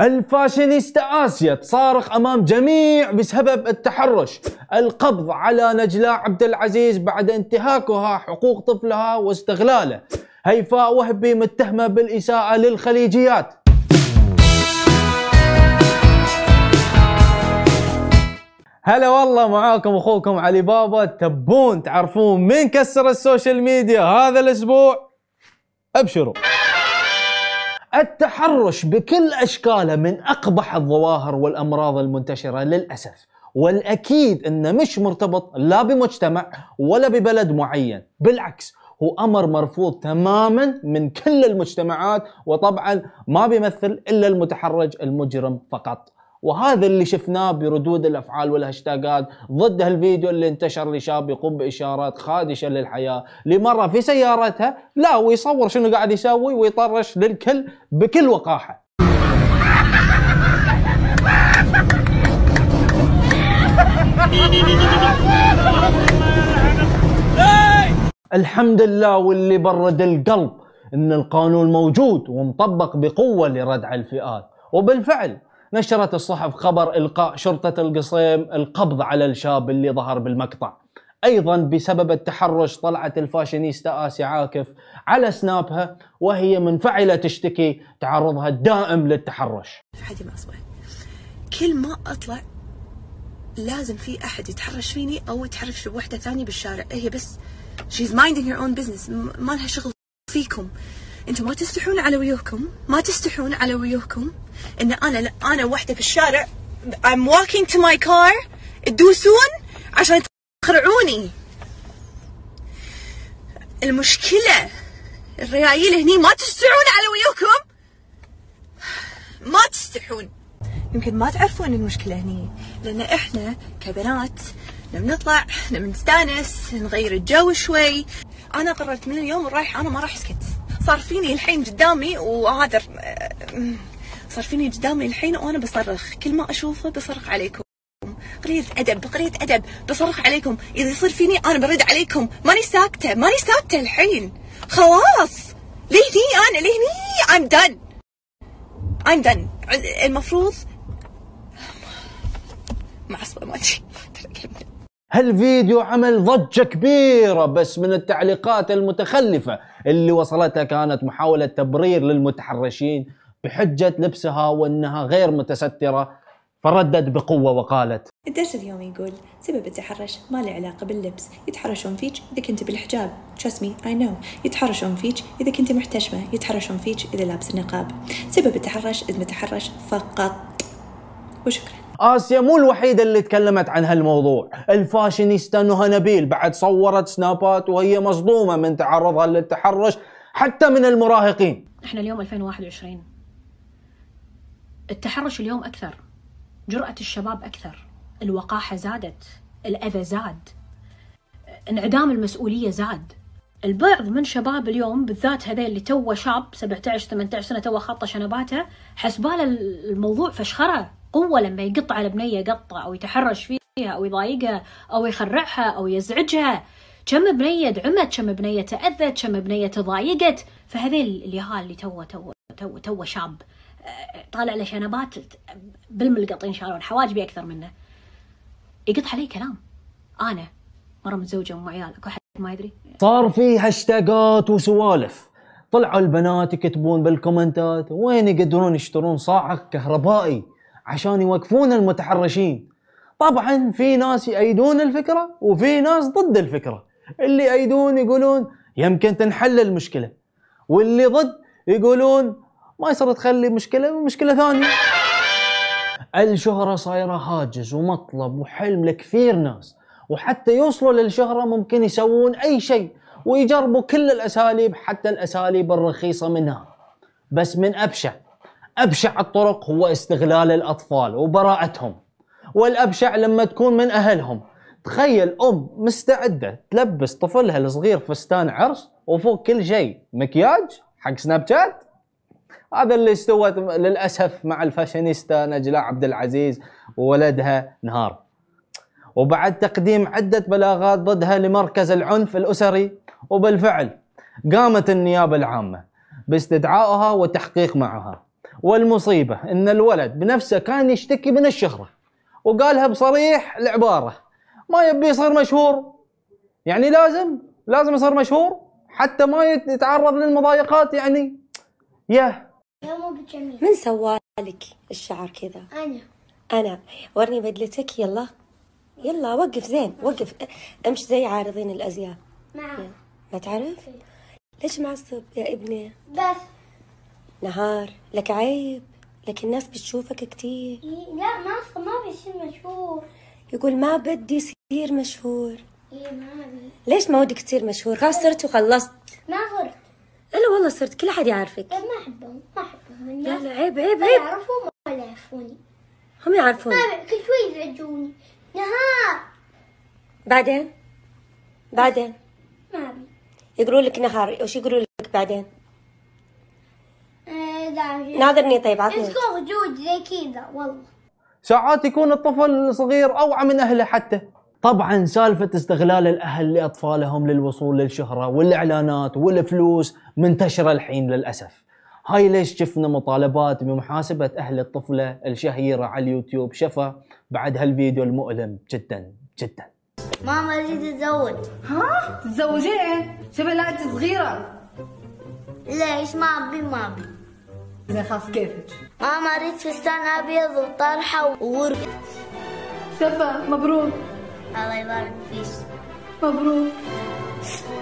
الفاشينيستا آسيا تصارخ أمام الجميع بسبب التحرش القبض على نجلاء عبد العزيز بعد انتهاكها حقوق طفلها واستغلاله. هيفاء وهبي متهمة بالإساءة للخليجيات. هلا والله معاكم أخوكم علي بابا. تبون تعرفون مين كسر ال social media هذا الأسبوع؟ أبشروا. التحرش بكل أشكاله من أقبح الظواهر والأمراض المنتشرة للأسف. والأكيد انه مش مرتبط لا بمجتمع ولا ببلد معين. بالعكس هو أمر مرفوض تماما من كل المجتمعات وطبعا ما بيمثل إلا المتحرج المجرم فقط. وهذا اللي شفناه بردود الأفعال والهاشتاجات ضد هالفيديو اللي انتشر لشاب يقوم بإشارات خادشة للحياة لمره في سيارتها لا ويصور شنو قاعد يسوي ويطرش للكل بكل وقاحة. الحمد لله واللي برد القلب إن القانون موجود ومطبق بقوة لردع الفئات وبالفعل نشرت الصحف خبر إلقاء شرطة القصيم القبض على الشاب اللي ظهر بالمقطع. أيضا بسبب التحرش طلعت الفاشينيستا آسيا عاكف على سنابها وهي منفعلة تشتكي تعرضها الدائم للتحرش. حدي ما أصبح. كل ما أطلع لازم في أحد يتحرش فيني أو يتحرش بوحدة ثانية بالشارع. هي بس she's minding her own business. ما لها شغل فيكم. أنتم ما تستحون على وجوهكم ما تستحون على وجوهكم إن أنا أنا وحدة في الشارع I'm walking to my car تدوسون عشان تخرعوني المشكلة الريايل هني ما تستحون على وجوهكم ما تستحون. يمكن ما تعرفون المشكلة هني لأن إحنا كبنات لما نطلع لما نستأنس نغير الجو شوي. أنا قررت من اليوم رايح أنا ما راح أسكت. صار فيني الحين قدامي وهذا صار فيني قدامي الحين وأنا بصرخ. كل ما أشوفه بصرخ عليكم. قليلة أدب قليلة أدب. بصرخ عليكم. إذا يصير فيني أنا برد عليكم. ماني ساكتة ماني ساكتة الحين. خلاص. ليه هني أنا؟ ليه هني؟ I'm done. I'm done. المفروض معصبة ما أدري. هالفيديو عمل ضجة كبيرة بس من التعليقات المتخلفة اللي وصلتها كانت محاولة تبرير للمتحرشين بحجة لبسها وأنها غير متسترة فردت بقوة وقالت الدرس اليوم يقول سبب التحرش ما له علاقة باللبس. يتحرشون فيك إذا كنت بالحجاب. Trust me I know. يتحرشون فيك إذا كنت محتشمة. يتحرشون فيك إذا لابس النقاب. سبب التحرش إذا متحرش فقط. وشكرا. آسيا مو الوحيدة اللي تكلمت عن هالموضوع. الفاشينيستا نهى نبيل بعد صورت سنابات وهي مصدومة من تعرضها للتحرش حتى من المراهقين. إحنا اليوم 2021 التحرش اليوم أكثر جرأة الشباب أكثر الوقاحة زادت الأذى زاد انعدام المسؤولية زاد. البعض من شباب اليوم بالذات هذا اللي توه شاب 17 18 سنة توه خاطه شنباته حسباله الموضوع فشخرة. قوة لما يقط على بنية قطة أو يتحرش فيها أو يضايقها أو يخرعها أو يزعجها. كم بنية دعمت كم بنية تأذت كم بنية تضايقت. فهذيل اليهال اللي توه توه توه تو شاب. طالع له شنبات بالملقط ينشالون حواجبي أكثر منه. يقط علي كلام. أنا مرة متزوجة وأم عيال أكو أحد ما يدري؟ صار في هاشتاجات وسوالف. طلعوا البنات يكتبون بالكومنتات. وين يقدرون يشترون صاعق كهربائي؟ عشان يوقفون المتحرشين. طبعا في ناس يأيدون الفكرة وفي ناس ضد الفكرة. اللي يأيدون يقولون يمكن تنحل المشكلة واللي ضد يقولون ما يصير تخلي مشكلة مشكلة ثانية. الشهرة صايرة هاجس ومطلب وحلم لكثير ناس وحتى يوصلوا للشهرة ممكن يسوون أي شيء ويجربوا كل الأساليب حتى الأساليب الرخيصة منها. بس من أبشع أبشع الطرق هو استغلال الأطفال وبراءتهم والأبشع لما تكون من أهلهم. تخيل أم مستعدة تلبس طفلها الصغير فستان عرس وفوق كل شيء مكياج حق سناب شات؟ هذا اللي استوت للأسف مع الفاشينيستا نجلاء عبد العزيز وولدها نهار. وبعد تقديم عدة بلاغات ضدها لمركز العنف الأسري وبالفعل قامت النيابة العامة باستدعائها والتحقيق معها. والمصيبة إن الولد بنفسه كان يشتكي من الشهرة وقالها بصريح العبارة ما يبي يصير مشهور. يعني لازم لازم يصير مشهور حتى ما يتعرض للمضايقات يعني يا. يا مو بجميل. من سوالك الشعر كذا؟ أنا. أنا. ورني بدلتك يلا. يلا وقف زين وقف. أمشي زي عارضين الأزياء. معك ما تعرف؟ ليش معصب يا ابني؟ بس. نهار لك عيب لك الناس بتشوفك كتير. لا ما ما بيصير مشهور. يقول ما بدي يصير مشهور. إيه ما بي. ليش ما ودك تصير مشهور؟ خلاص صرت وخلصت. ما صرت. لا والله صرت كل حد يعرفك. طب ما أحبهم ما أحبهم لا لا عيب عيب عيب. يعرفون ولا يعرفوني. هم يعرفون. ما بي- كل شوي يزعجوني. نهار. بعدين؟ بعدين؟ ما بي. يقولوا لك نهار. وش يقولوا لك بعدين؟ ناظرني طيب عطني اسكو خدود زي كذا والله. ساعات يكون الطفل صغير أوعى من أهله حتى. طبعا سالفة استغلال الأهل لأطفالهم للوصول للشهرة والإعلانات والفلوس منتشرة الحين للأسف. هاي ليش شفنا مطالبات بمحاسبة أهل الطفلة الشهيرة على اليوتيوب؟ شفا بعد هالفيديو المؤلم جدا جدا. ماما اريد اتزوج ها؟ تتزوجين؟ شبه لا أنت صغيرة. ليش؟ ما أبي ما أبي. زين خلاص كيفك؟ ماما اريد فستان أبيض وطرحة وورد شفا مبروك. الله يبارك فيك. مبروك.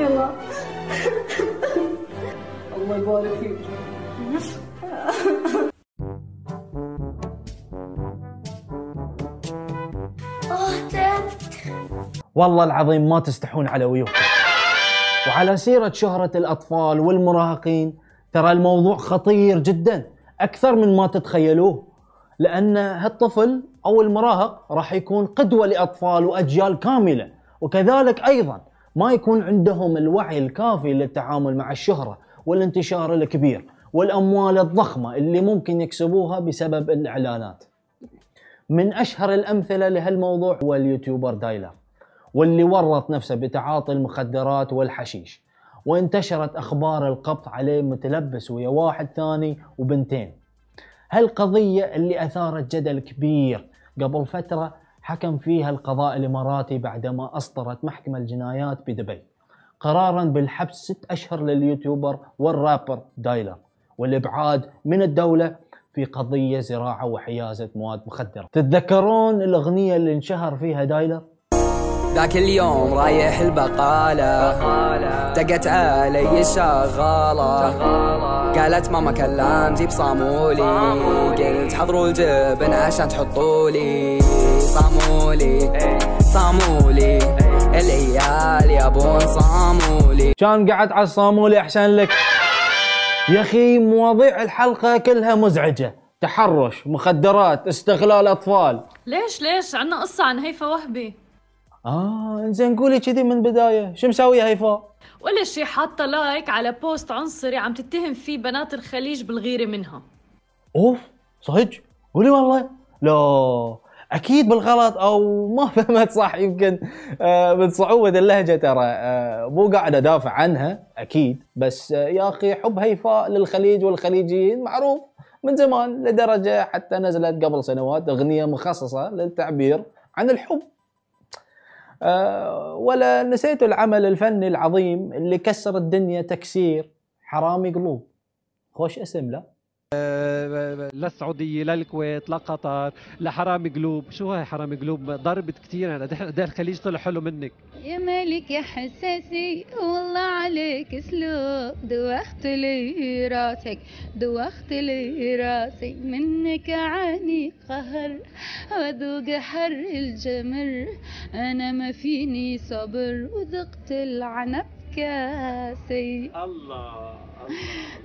يلا. الله يبارك فيك. والله العظيم ما تستحون على ويوكم. وعلى سيرة شهرة الأطفال والمراهقين ترى الموضوع خطير جدا أكثر من ما تتخيلوه لأن هالطفل أو المراهق راح يكون قدوة لأطفال وأجيال كاملة وكذلك أيضا ما يكون عندهم الوعي الكافي للتعامل مع الشهرة والانتشار الكبير والأموال الضخمة اللي ممكن يكسبوها بسبب الإعلانات. من أشهر الأمثلة لهالموضوع هو اليوتيوبر دايلر واللي ورط نفسه بتعاطي المخدرات والحشيش. وانتشرت أخبار القبض عليه متلبس ويا واحد ثاني وبنتين. هالقضية اللي أثارت جدل كبير. قبل فترة حكم فيها القضاء الإماراتي بعدما أصدرت محكمة الجنايات بدبي. قرارا بالحبس ست أشهر لليوتيوبر والرابر دايلر. والإبعاد من الدولة في قضية زراعة وحيازة مواد مخدرة. تتذكرون الأغنية اللي انشهر فيها دايلر؟ ذاك اليوم رايح البقالة. دقت علي شغالة. قالت ماما كلمتي بصامولي. قلت حضروا الجبن عشان تحطولي. صامولي صامولي. العيال يبون صامولي. كان قاعد على الصامولي أحسن لك؟ يا أخي مواضيع الحلقة كلها مزعجة. تحرش مخدرات استغلال أطفال. ليش ليش؟ عنا قصة عن هيفا وهبي. آه إنزين قولي كذي من بداية. شو مسوية هيفاء ولا شي حاطة like على post عنصري عم تتهم فيه بنات الخليج بالغيرة منها. أوف صدق؟ قولي والله. لا أكيد بالغلط أو ما فهمت صح يمكن آه من صعوبة اللهجة ترى. آه مو قاعد أدافع عنها أكيد. بس آه يا أخي حب هيفاء للخليج والخليجيين معروف من زمان لدرجة حتى نزلت قبل سنوات أغنية مخصصة للتعبير عن الحب. ولا نسيت العمل الفني العظيم اللي كسر الدنيا تكسير. حرامي قلوب. خوش اسم لا؟ لا السعودية لا الكويت لا قطر لا حرامي قلوب. شو هاي حرامي قلوب؟ ضربت كثير أنا قد إيه الخليج طلع حلو منك. يا مالك يا حساسي والله عليك اسلوب. دوخت لي راسك دوخت لي راسي. منك عاني قهر وذوق حر الجمر. أنا ما فيني صبر وذقت العنب كاسي. الله.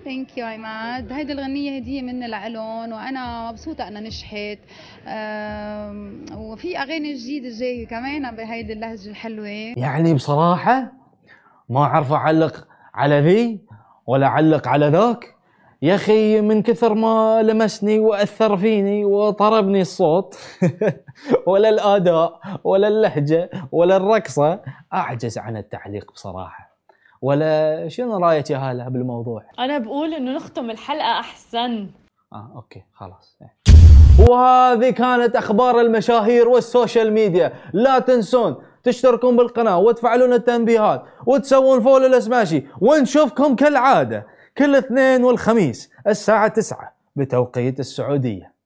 ثانك يو عماد هيدي الغنية هدية مني لإلهم وأنا مبسوطة أنها نجحت. وفي أغاني جديدة جاية كمان بهيدي اللهجة الحلوة. يعني بصراحة ما أعرف أعلق على ذي ولا أعلق على ذاك يا أخي من كثر ما لمسني وأثر فيني وطربني الصوت ولا الأداء ولا اللهجة ولا الرقصة أعجز عن التعليق بصراحة. ولا شنو رأيك يا هلا بالموضوع؟ أنا بقول إنه نختم الحلقة أحسن. آه okay خلاص. إيه. وهذه كانت أخبار المشاهير وال social media. لا تنسون تشتركون بالقناة وتفعلون التنبيهات وتسوون follow ل Smashi ونشوفكم كالعادة كل اثنين والخميس الساعة 9 بتوقيت السعودية.